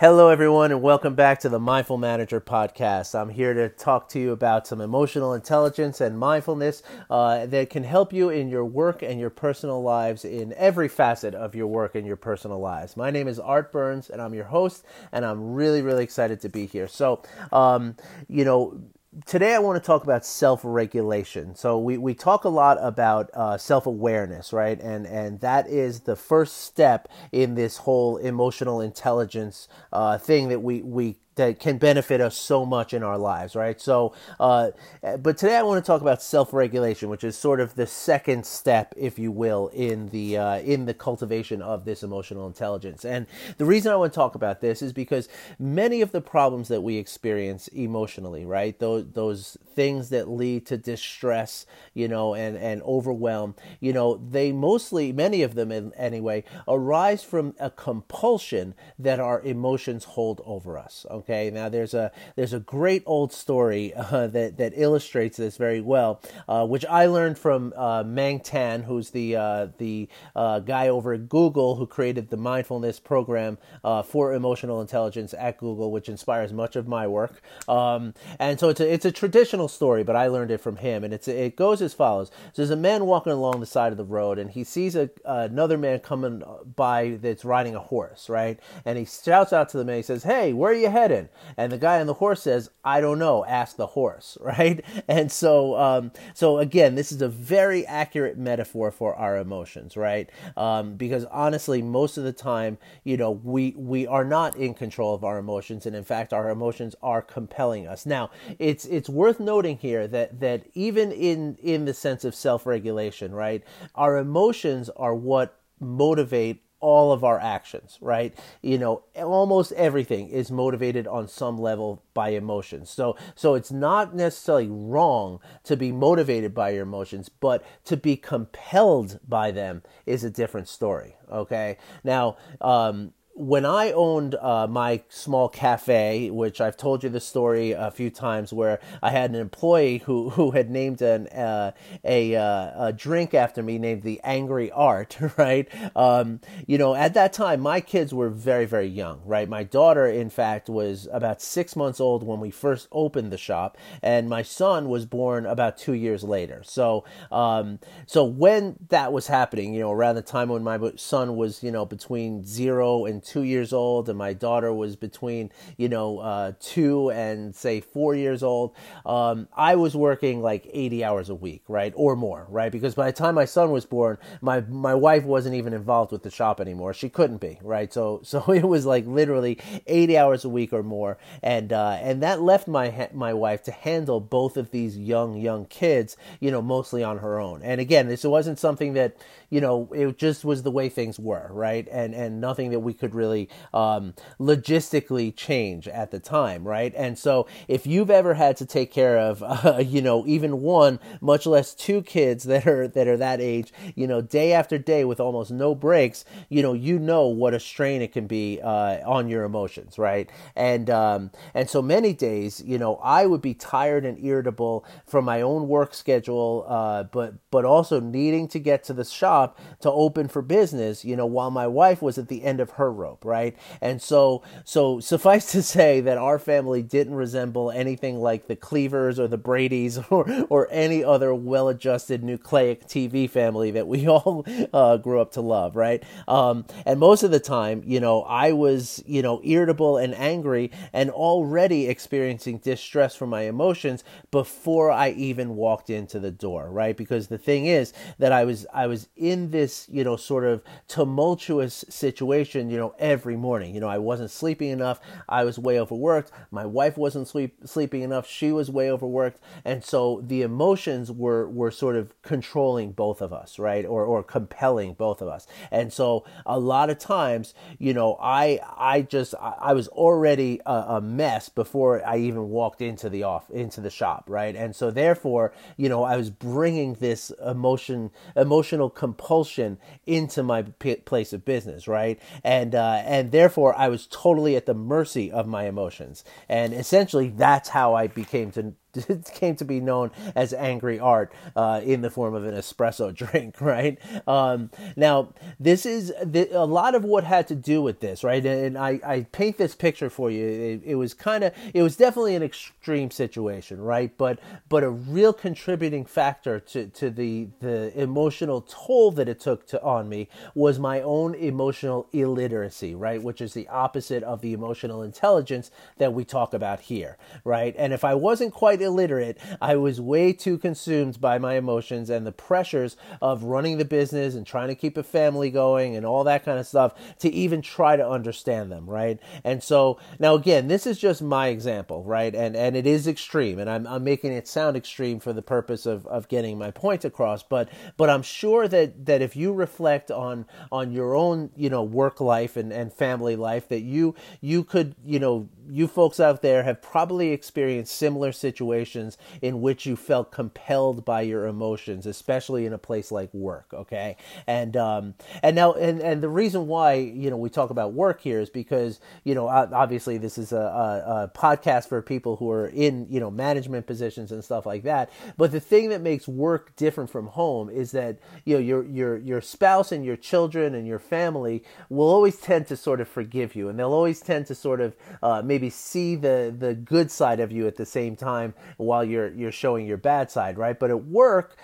Hello, everyone, and welcome back to the Mindful Manager podcast. I'm here to talk to you about some emotional intelligence and mindfulness uh, that can help you in your work and your personal lives in every facet of your work and your personal lives. My name is Art Burns, and I'm your host, and I'm really, really excited to be here. So, um, you know, today I want to talk about self-regulation. So we, we talk a lot about uh, self-awareness, right? And and that is the first step in this whole emotional intelligence uh, thing that we we that can benefit us so much in our lives, right? So, uh, but today I want to talk about self-regulation, which is sort of the second step, if you will, in the uh, in the cultivation of this emotional intelligence. And the reason I want to talk about this is because many of the problems that we experience emotionally, right, those those things that lead to distress, you know, and and overwhelm, you know, they mostly, many of them in, anyway, arise from a compulsion that our emotions hold over us. Okay Okay, now there's a there's a great old story uh, that that illustrates this very well, uh, which I learned from uh, Meng Tan, who's the uh, the uh, guy over at Google who created the mindfulness program uh, for emotional intelligence at Google, which inspires much of my work. Um, and so it's a it's a traditional story, but I learned it from him, and it's it goes as follows: so there's a man walking along the side of the road, and he sees a another man coming by that's riding a horse, right? And he shouts out to the man. He says, "Hey, where are you headed?" And the guy on the horse says, I don't know, ask the horse, right? And so, um, so again, this is a very accurate metaphor for our emotions, right? Um, because honestly, most of the time, you know, we, we are not in control of our emotions. And in fact, our emotions are compelling us. Now, it's, it's worth noting here that, that even in, in the sense of self-regulation, right? Our emotions are what motivate all of our actions, right? You know, almost everything is motivated on some level by emotions. So so it's not necessarily wrong to be motivated by your emotions, but to be compelled by them is a different story, okay? Now, um when I owned uh, my small cafe, which I've told you the story a few times, where I had an employee who, who had named an, uh, a, uh, a drink after me named the Angry Art, right? Um, you know, at that time, my kids were very, very young, right? My daughter, in fact, was about six months old when we first opened the shop, and my son was born about two years later. So, um, so when that was happening, you know, around the time when my son was, you know, between zero and two years old, and my daughter was between you know uh, two and say four years old. Um, I was working like 80 hours a week, right, or more, right? Because by the time my son was born, my my wife wasn't even involved with the shop anymore. She couldn't be, right? So so it was like literally 80 hours a week or more, and uh, and that left my my wife to handle both of these young young kids, you know, mostly on her own. And again, this wasn't something that you know it just was the way things were, right? And and nothing that we could really um, logistically change at the time, right? And so if you've ever had to take care of, uh, you know, even one, much less two kids that are that are that age, you know, day after day with almost no breaks, you know, you know what a strain it can be uh, on your emotions, right? And um, and so many days, you know, I would be tired and irritable from my own work schedule, uh, but but also needing to get to the shop to open for business, you know, while my wife was at the end of her rope, right? And so, so suffice to say that our family didn't resemble anything like the Cleavers or the Brady's or, or any other well adjusted nucleic TV family that we all uh, grew up to love, right? Um, and most of the time, you know, I was, you know, irritable and angry and already experiencing distress from my emotions before I even walked into the door, right? Because the thing is that I was, I was in this, you know, sort of tumultuous situation, you know, every morning. You know, I wasn't sleeping enough. I was way overworked. My wife wasn't sleep, sleeping enough. She was way overworked. And so the emotions were, were sort of controlling both of us, right? Or, or compelling both of us. And so a lot of times, you know, I, I just, I was already a, a mess before I even walked into the off, into the shop, right? And so therefore, you know, I was bringing this emotion, emotional compulsion into my p- place of business, right? And, uh, and and therefore I was totally at the mercy of my emotions. And essentially, that's how I became to came to be known as angry art uh, in the form of an espresso drink, right? Um, now, this is the, a lot of what had to do with this, right? And I, I paint this picture for you. It, it was kind of, it was definitely an extreme situation, right? But but a real contributing factor to, to the the emotional toll that it took to on me was my own emotional illiteracy, right? Which is the opposite of the emotional intelligence that we talk about here, right? And if I wasn't quite illiterate, I was way too consumed by my emotions and the pressures of running the business and trying to keep a family going and all that kind of stuff to even try to understand them, right? And so now again, this is just my example, right? And and it is extreme, and I'm I'm making it sound extreme for the purpose of of getting my point across, but but I'm sure that that if you reflect on on your own, you know, work life and and family life, that you you could, you know, you folks out there have probably experienced similar situations in which you felt compelled by your emotions, especially in a place like work. Okay, and um, and now and and the reason why you know we talk about work here is because you know obviously this is a, a, a podcast for people who are in you know management positions and stuff like that. But the thing that makes work different from home is that you know your your your spouse and your children and your family will always tend to sort of forgive you, and they'll always tend to sort of uh, maybe maybe see the the good side of you at the same time while you're you're showing your bad side, right? But at work,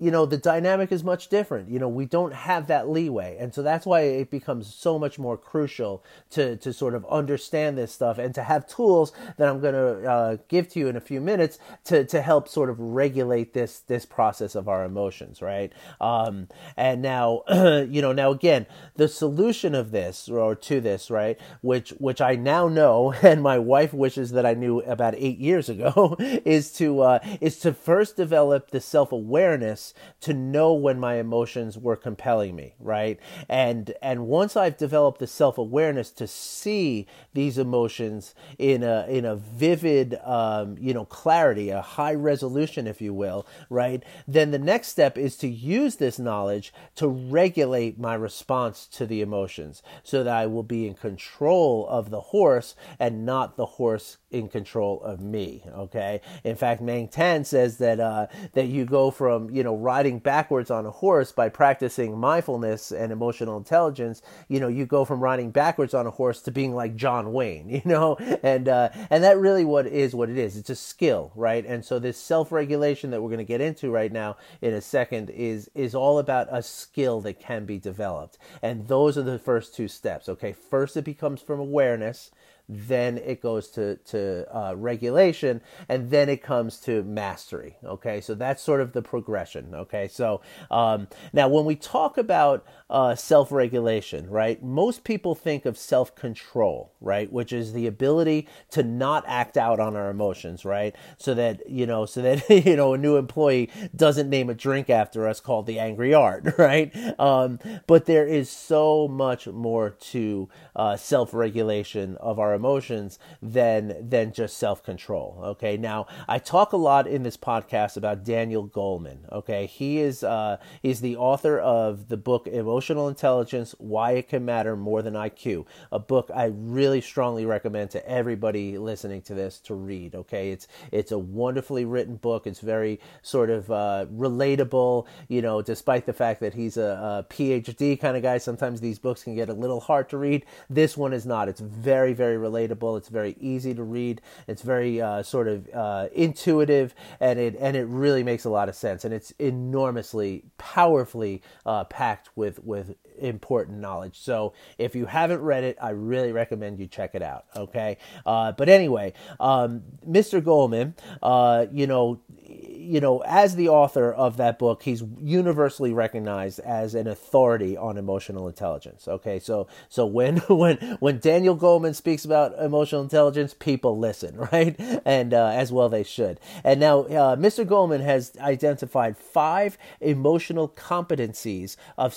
you know, the dynamic is much different. You know, we don't have that leeway. And so that's why it becomes so much more crucial to, to sort of understand this stuff and to have tools that I'm going to uh, give to you in a few minutes to, to help sort of regulate this, this process of our emotions, right? Um, and now, you know, now again, the solution of this or to this, right, which, which I now know and my wife wishes that I knew about eight years ago is to, uh, is to first develop the self awareness to know when my emotions were compelling me, right? And and once I've developed the self-awareness to see these emotions in a in a vivid um, you know clarity, a high resolution if you will, right? Then the next step is to use this knowledge to regulate my response to the emotions so that I will be in control of the horse and not the horse in control of me. Okay. In fact, Meng Tan says that uh, that you go from you know riding backwards on a horse by practicing mindfulness and emotional intelligence. You know, you go from riding backwards on a horse to being like John Wayne. You know, and uh, and that really what is what it is. It's a skill, right? And so this self regulation that we're going to get into right now in a second is is all about a skill that can be developed. And those are the first two steps. Okay. First, it becomes from awareness then it goes to to uh, regulation, and then it comes to mastery. Okay, so that's sort of the progression. Okay, so um, now when we talk about uh, self regulation, right, most people think of self control, right, which is the ability to not act out on our emotions, right, so that you know, so that you know, a new employee doesn't name a drink after us called the Angry Art, right? Um, but there is so much more to uh, self regulation of our emotions than than just self control. Okay, now I talk a lot in this podcast about Daniel Goleman. Okay, he is uh, he's the author of the book Emotional Intelligence: Why It Can Matter More Than IQ, a book I really strongly recommend to everybody listening to this to read. Okay, it's it's a wonderfully written book. It's very sort of uh, relatable. You know, despite the fact that he's a, a PhD kind of guy, sometimes these books can get a little hard to read. This one is not. It's very, very relatable. It's very easy to read. It's very uh, sort of uh, intuitive, and it and it really makes a lot of sense. And it's enormously, powerfully uh, packed with with important knowledge. So if you haven't read it, I really recommend you check it out. Okay, uh, but anyway, um, Mr. Goleman, uh, you know, you know, as the author of that book, he's universally recognized as an authority on emotional intelligence. Okay, so so when when when Daniel Goleman speaks about emotional intelligence, people listen, right? And uh, as well they should. And now, uh, Mr. Goleman has identified five emotional competencies of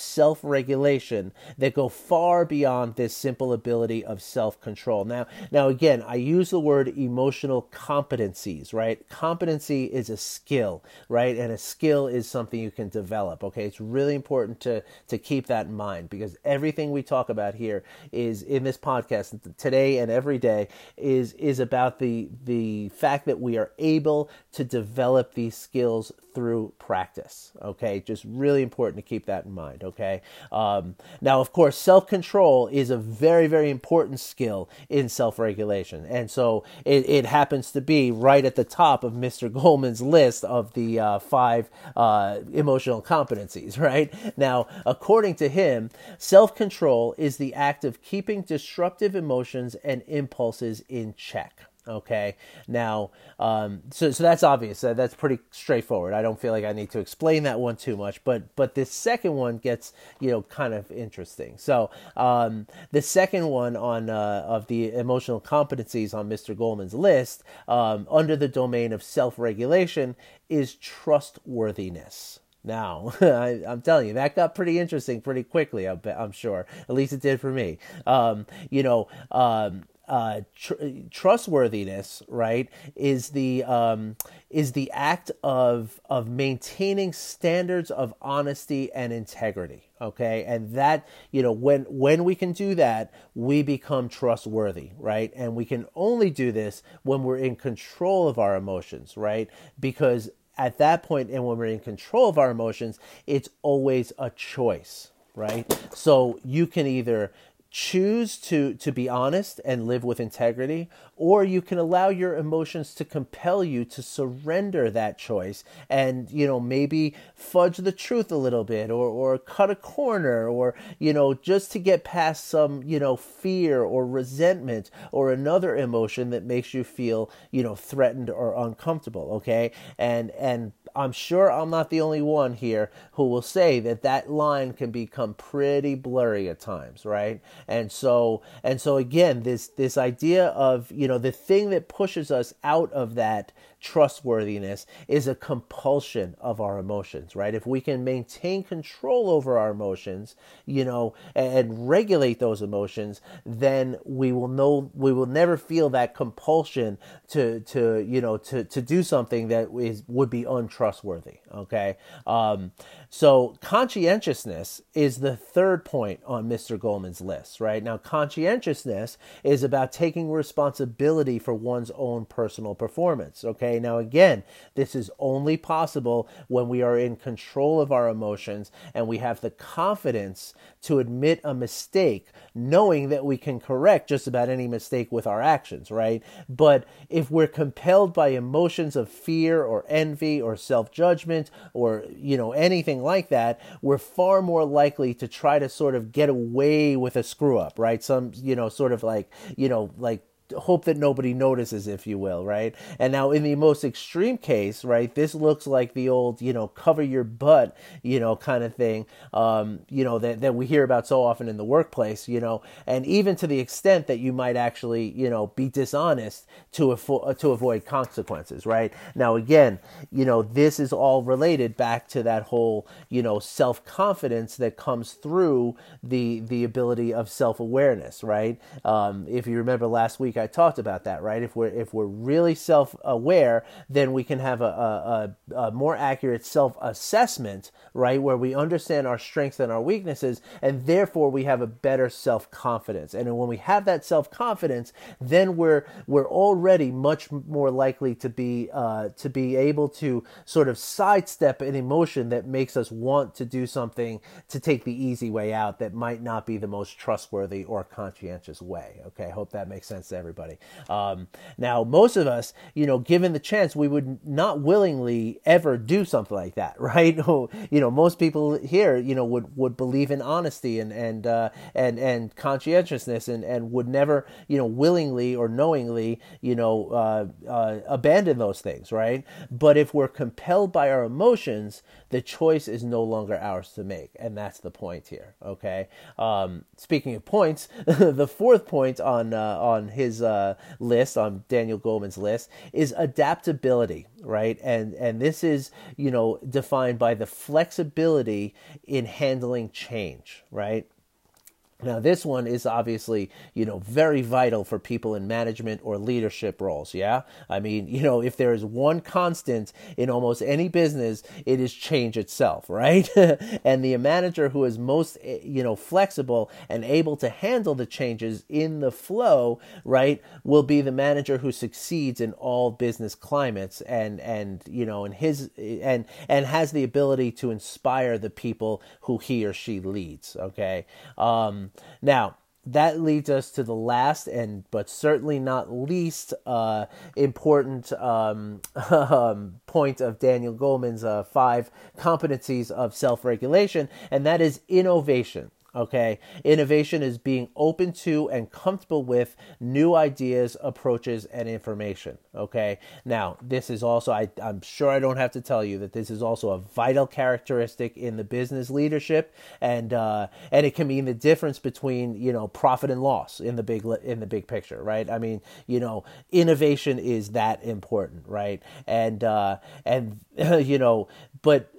self-regulation that go far beyond this simple ability of self-control. Now, now again, I use the word emotional competencies, right? Competency is a skill right? And a skill is something you can develop. Okay, it's really important to to keep that in mind because everything we talk about here is in this podcast today and every day is is about the the fact that we are able to develop these skills through practice. Okay, just really important to keep that in mind. Okay, uh, um, now of course self control is a very very important skill in self regulation, and so it, it, happens to be right at the top of Mr. Goleman's list of the uh, five uh, emotional competencies. Right now, according to him, self control is the act of keeping disruptive emotions and impulses in check. Okay, now, um, so so that's obvious. Uh, that's pretty straightforward. I don't feel like I need to explain that one too much. But but this second one gets you know kind of interesting. So um, the second one on uh, of the emotional competencies on Mr. Goleman's list um, under the domain of self regulation is trustworthiness. Now, I, am telling you, that got pretty interesting pretty quickly. I am sure. At least it did for me. Um, you know, um, uh, tr- trustworthiness, right, is the um, is the act of of maintaining standards of honesty and integrity. Okay, and that you know when when we can do that, we become trustworthy, right? And we can only do this when we're in control of our emotions, right? Because at that point, and when we're in control of our emotions, it's always a choice, right? So you can either choose to to be honest and live with integrity or you can allow your emotions to compel you to surrender that choice and you know maybe fudge the truth a little bit or or cut a corner or you know just to get past some you know fear or resentment or another emotion that makes you feel you know threatened or uncomfortable okay? And and I'm sure I'm not the only one here who will say that that line can become pretty blurry at times, right? And so and so again, this this idea of, you know, the thing that pushes us out of that trustworthiness is a compulsion of our emotions, right? If we can maintain control over our emotions, you know, and regulate those emotions, then we will know we will never feel that compulsion to to you know to to do something that is would be untrustworthy. Okay, um, so conscientiousness is the third point on Mr. Goleman's list, right? Now, conscientiousness is about taking responsibility for one's own personal performance. Okay, now again, this is only possible when we are in control of our emotions and we have the confidence to admit a mistake, knowing that we can correct just about any mistake with our actions, right? But if we're compelled by emotions of fear or envy or self judgment or, you know, anything like that, we're far more likely to try to sort of get away with a screw up, right? Some, you know, sort of like, you know, like hope that nobody notices, if you will, right? And now, in the most extreme case, right, this looks like the old, you know, cover your butt, you know, kind of thing, um, you know, that, that we hear about so often in the workplace, you know, and even to the extent that you might actually, you know, be dishonest to, affo- to avoid consequences, right? Now, again, you know, this is all related back to that whole, you know, self confidence that comes through the the ability of self awareness, right? Um, if you remember last week, I talked about that, right? If we're if we're really self aware, then we can have a, a, a more accurate self assessment, right, where we understand our strengths and our weaknesses, and therefore we have a better self confidence. And when we have that self confidence, then we're we're already much more likely to be uh, to be able to sort of sidestep an emotion that makes us want to do something to take the easy way out that might not be the most trustworthy or conscientious way. Okay, I hope that makes sense to everybody. Um, now, most of us, you know, given the chance, we would not willingly ever do something like that, right? you know, most people here, you know, would, would believe in honesty and and uh, and and conscientiousness, and and would never, you know, willingly or knowingly, you know, uh, uh, abandon those things, right? But if we're compelled by our emotions, the choice is no longer ours to make, and that's the point here. Okay. Um, speaking of points, the fourth point on uh, on his uh, list, on Daniel Goleman's list, is adaptability, right? And and this is you know defined by the flexibility in handling change, right? Now, this one is obviously, you know, very vital for people in management or leadership roles. Yeah. I mean, you know, if there is one constant in almost any business, it is change itself, right? and the manager who is most, eh, you know, flexible and able to handle the changes in the flow, right, will be the manager who succeeds in all business climates and, and, you know, and his, and, and has the ability to inspire the people who he or she leads. Okay. Um, now, that leads us to the last and but certainly not least uh, important um, um, point of Daniel Goleman's uh, five competencies of self-regulation, and that is innovation. Okay. Innovation is being open to and comfortable with new ideas, approaches, and information. Okay. Now, this is also, I, am sure I don't have to tell you that this is also a vital characteristic in the business leadership. And, uh, and it can mean the difference between, you know, profit and loss in the big, in the big picture, right? I mean, you know, innovation is that important, right? And, uh, and, you know, but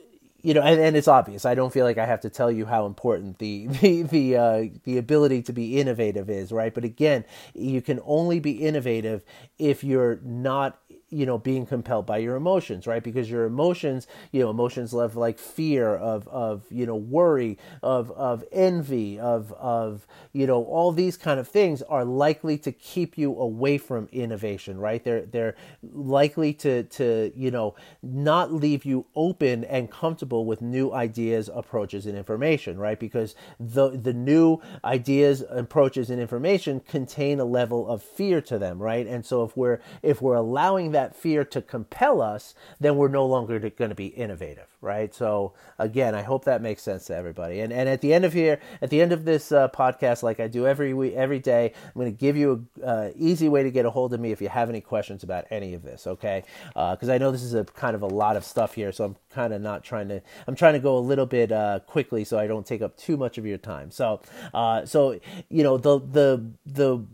you know, and, and it's obvious. I don't feel like I have to tell you how important the the the uh, the ability to be innovative is, right? But again, you can only be innovative if you're not you know being compelled by your emotions right? Because your emotions you know emotions of like fear of of you know worry of of envy of of you know all these kind of things are likely to keep you away from innovation right? They're they're likely to to you know not leave you open and comfortable with new ideas approaches and information right? Because the the new ideas approaches and information contain a level of fear to them right? And so if we're if we're allowing that that fear to compel us, then we're no longer going to be innovative, right? So again, I hope that makes sense to everybody. And and at the end of here, at the end of this uh, podcast, like I do every week, every day, I'm going to give you a uh, easy way to get a hold of me if you have any questions about any of this. Okay, because uh, I know this is a kind of a lot of stuff here, so I'm kind of not trying to. I'm trying to go a little bit uh, quickly so I don't take up too much of your time. So uh, so you know the the the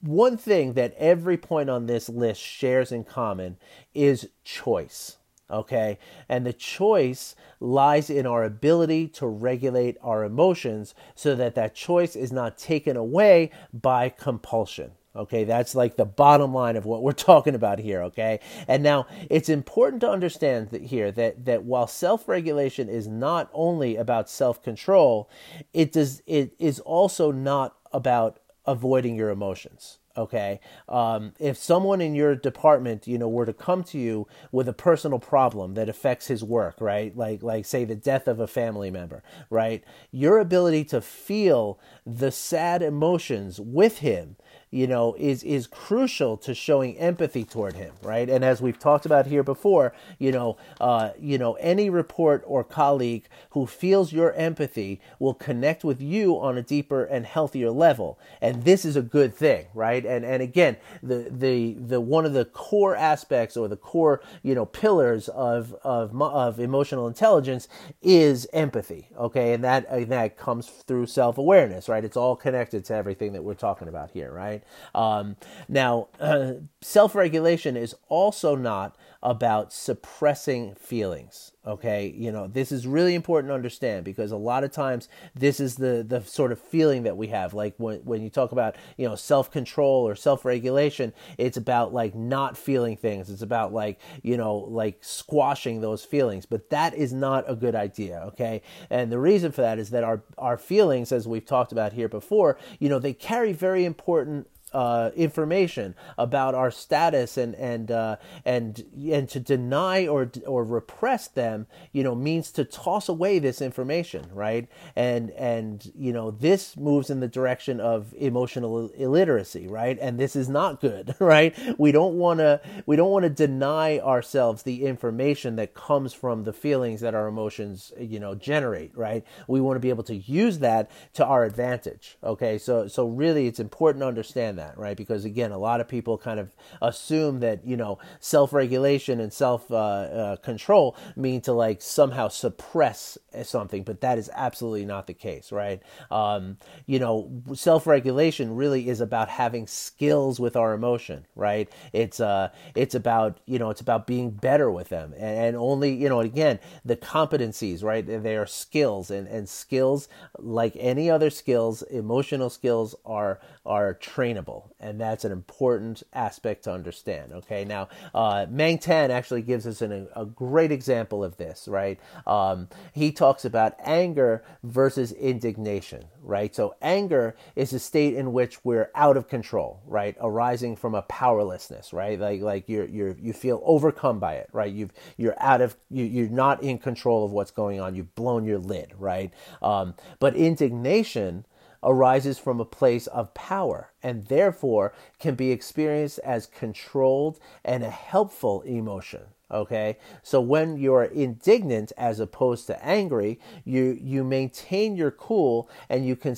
one thing that every point on this list shares in common is choice. Okay. And the choice lies in our ability to regulate our emotions so that that choice is not taken away by compulsion. Okay, that's like the bottom line of what we're talking about here. Okay, and now it's important to understand that here that that while self-regulation is not only about self-control, it does it is also not about avoiding your emotions okay? Um, if someone in your department you know were to come to you with a personal problem that affects his work right? Like like say the death of a family member right? Your ability to feel the sad emotions with him you know, is is crucial to showing empathy toward him, right? And as we've talked about here before, you know, uh, you know, any report or colleague who feels your empathy will connect with you on a deeper and healthier level, and this is a good thing, right? And and again, the the the one of the core aspects or the core you know pillars of of of emotional intelligence is empathy, okay, and that and that comes through self awareness, right? It's all connected to everything that we're talking about here, right? Right? Um, now, uh, self regulation is also not about suppressing feelings. Okay, you know this is really important to understand because a lot of times this is the the sort of feeling that we have. Like when when you talk about you know self control or self regulation, it's about like not feeling things. It's about like you know like squashing those feelings. But that is not a good idea. Okay, and the reason for that is that our our feelings, as we've talked about here before, you know they carry very important uh, information about our status and and uh, and and to deny or or repress them, you know, means to toss away this information, right? And and you know, this moves in the direction of emotional illiteracy, right? And this is not good, right? We don't want to we don't want to deny ourselves the information that comes from the feelings that our emotions, you know, generate, right? We want to be able to use that to our advantage. Okay, so so really, it's important to understand that, right? Because again, a lot of people kind of assume that you know self-regulation and self-control uh, uh, mean to like somehow suppress something, but that is absolutely not the case, right? Um, you know, self-regulation really is about having skills with our emotion, right? It's uh, it's about you know, it's about being better with them, and, and only you know, again, the competencies, right? They are skills, and and skills like any other skills, emotional skills are are trainable, and that's an important aspect to understand. Okay, now uh, Meng Tan actually gives us an, a great example of this, right? Um, he talks about anger versus indignation, right? So anger is a state in which we're out of control, right? Arising from a powerlessness, right? Like like you're you're you feel overcome by it, right? You've you're out of you, you're not in control of what's going on. You've blown your lid, right? Um, but indignation arises from a place of power and therefore can be experienced as controlled and a helpful emotion okay? So when you're indignant as opposed to angry you you maintain your cool and you can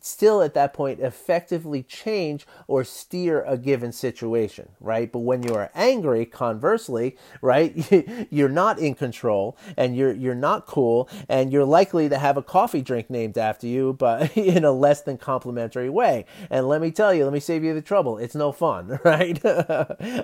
still at that point effectively change or steer a given situation right? But when you are angry conversely right you're not in control and you're you're not cool and you're likely to have a coffee drink named after you but in a less than complimentary way. And let me tell you let me save you the trouble. It's no fun right?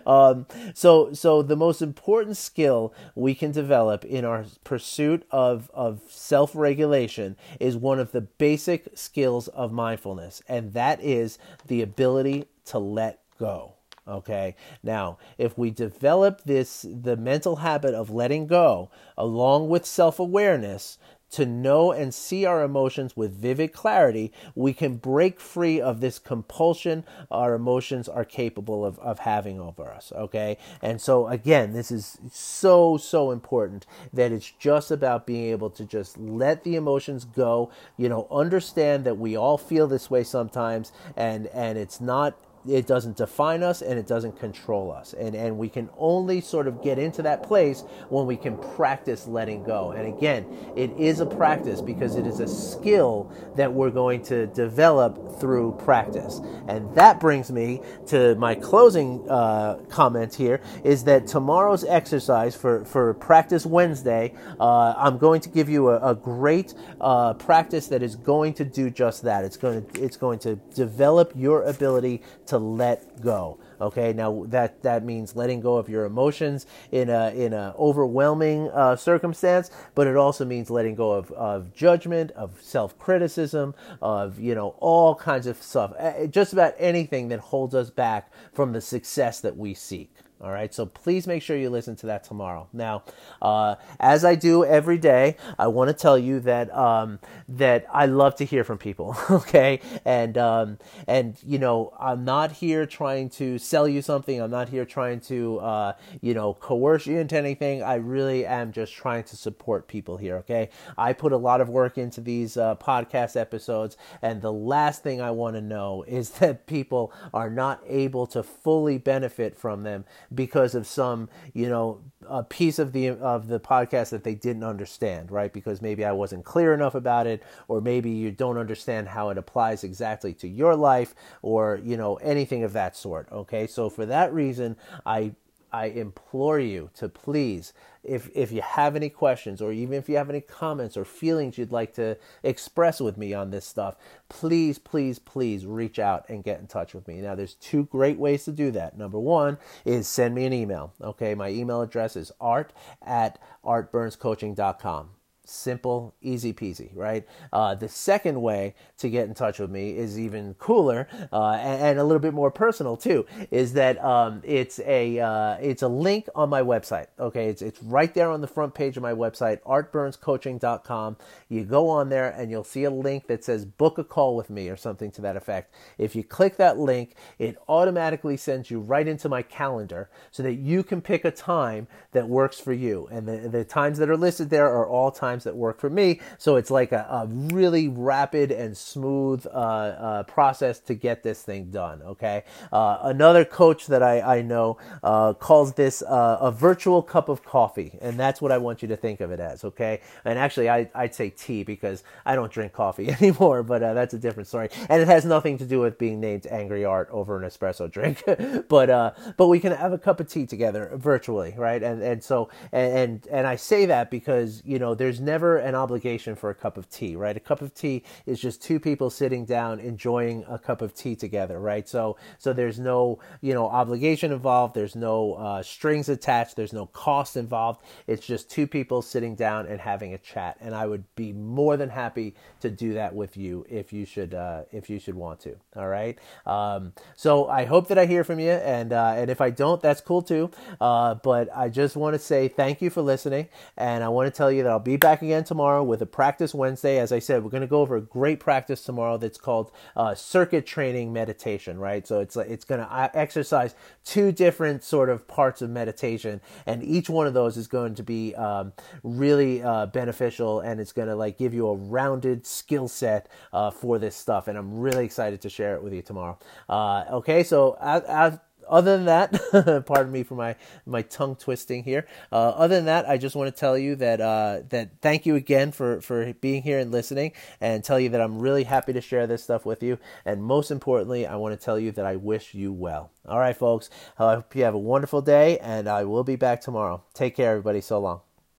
Um, so so the most important skill we can develop in our pursuit of, of self regulation is one of the basic skills of mindfulness, and that is the ability to let go. Okay. Now, if we develop this, the mental habit of letting go, along with self awareness, to know and see our emotions with vivid clarity, we can break free of this compulsion our emotions are capable of, of having over us. Okay. And so, again, this is so, so important that it's just about being able to just let the emotions go, you know, understand that we all feel this way sometimes and, and it's not it doesn't define us and it doesn't control us. And, and we can only sort of get into that place when we can practice letting go. And again, it is a practice because it is a skill that we're going to develop through practice. And that brings me to my closing uh, comment here is that tomorrow's exercise for, for Practice Wednesday, uh, I'm going to give you a, a great uh, practice that is going to do just that. It's going to, it's going to develop your ability to let go. Okay, now that that means letting go of your emotions in a in a overwhelming uh, circumstance, but it also means letting go of, of judgment, of self criticism, of you know all kinds of stuff, just about anything that holds us back from the success that we seek. All right, so please make sure you listen to that tomorrow. Now, uh, as I do every day, I want to tell you that um, that I love to hear from people. Okay, and um, and you know, I'm not here trying to sell you something. I'm not here trying to uh, you know coerce you into anything. I really am just trying to support people here. Okay, I put a lot of work into these uh, podcast episodes, and the last thing I want to know is that people are not able to fully benefit from them because of some, you know, a piece of the of the podcast that they didn't understand, right? Because maybe I wasn't clear enough about it, or maybe you don't understand how it applies exactly to your life, or you know anything of that sort. Okay, so for that reason, I I implore you to please, if if you have any questions or even if you have any comments or feelings you'd like to express with me on this stuff, please, please, please reach out and get in touch with me. Now, there's two great ways to do that. Number one is send me an email. Okay, my email address is art at artburnscoaching.com simple, easy peasy, right? Uh, the second way to get in touch with me is even cooler uh, and, and, a little bit more personal too. Is that um, it's a uh, it's a link on my website. Okay, it's it's right there on the front page of my website, artburnscoaching.com. You go on there and you'll see a link that says book a call with me or something to that effect. If you click that link, it automatically sends you right into my calendar so that you can pick a time that works for you. And the, the times that are listed there are all times times that work for me. So it's like a, a really rapid and smooth uh, uh, process to get this thing done. Okay. Uh, another coach that I, I know uh, calls this uh, a virtual cup of coffee, and that's what I want you to think of it as. Okay. And actually, I, I'd say tea because I don't drink coffee anymore, but that's a different story. And it has nothing to do with being named Angry Art over an espresso drink, but but we can have a cup of tea together virtually, right? And and so and and I say that because you know there's never an obligation for a cup of tea, right? A cup of tea is just two people sitting down enjoying a cup of tea together, right? So so there's no you know obligation involved. There's no uh, strings attached. There's no cost involved. It's just two people sitting down and having a chat. And I would be more than happy to do that with you if you should uh, if you should want to. All right. Um, so I hope that I hear from you, and uh, and if I don't, that's cool too. Uh, but I just want to say thank you for listening, and I want to tell you that I'll be back again tomorrow with a practice Wednesday. As I said, we're going to go over a great practice tomorrow that's called uh, circuit training meditation. Right. So it's like it's going to uh, exercise two different sort of parts of meditation, and each one of those is going to be um, really uh, beneficial, and it's going to like give you a rounded skill set uh, for this stuff. And I'm really excited to share it with you tomorrow. Uh, okay, so as, other than that, pardon me for my my tongue twisting here. Uh, other than that, I just want to tell you that uh, that thank you again for for being here and listening, and tell you that I'm really happy to share this stuff with you. And most importantly, I want to tell you that I wish you well. All right, folks. I hope you have a wonderful day, and I will be back tomorrow. Take care, everybody. So long.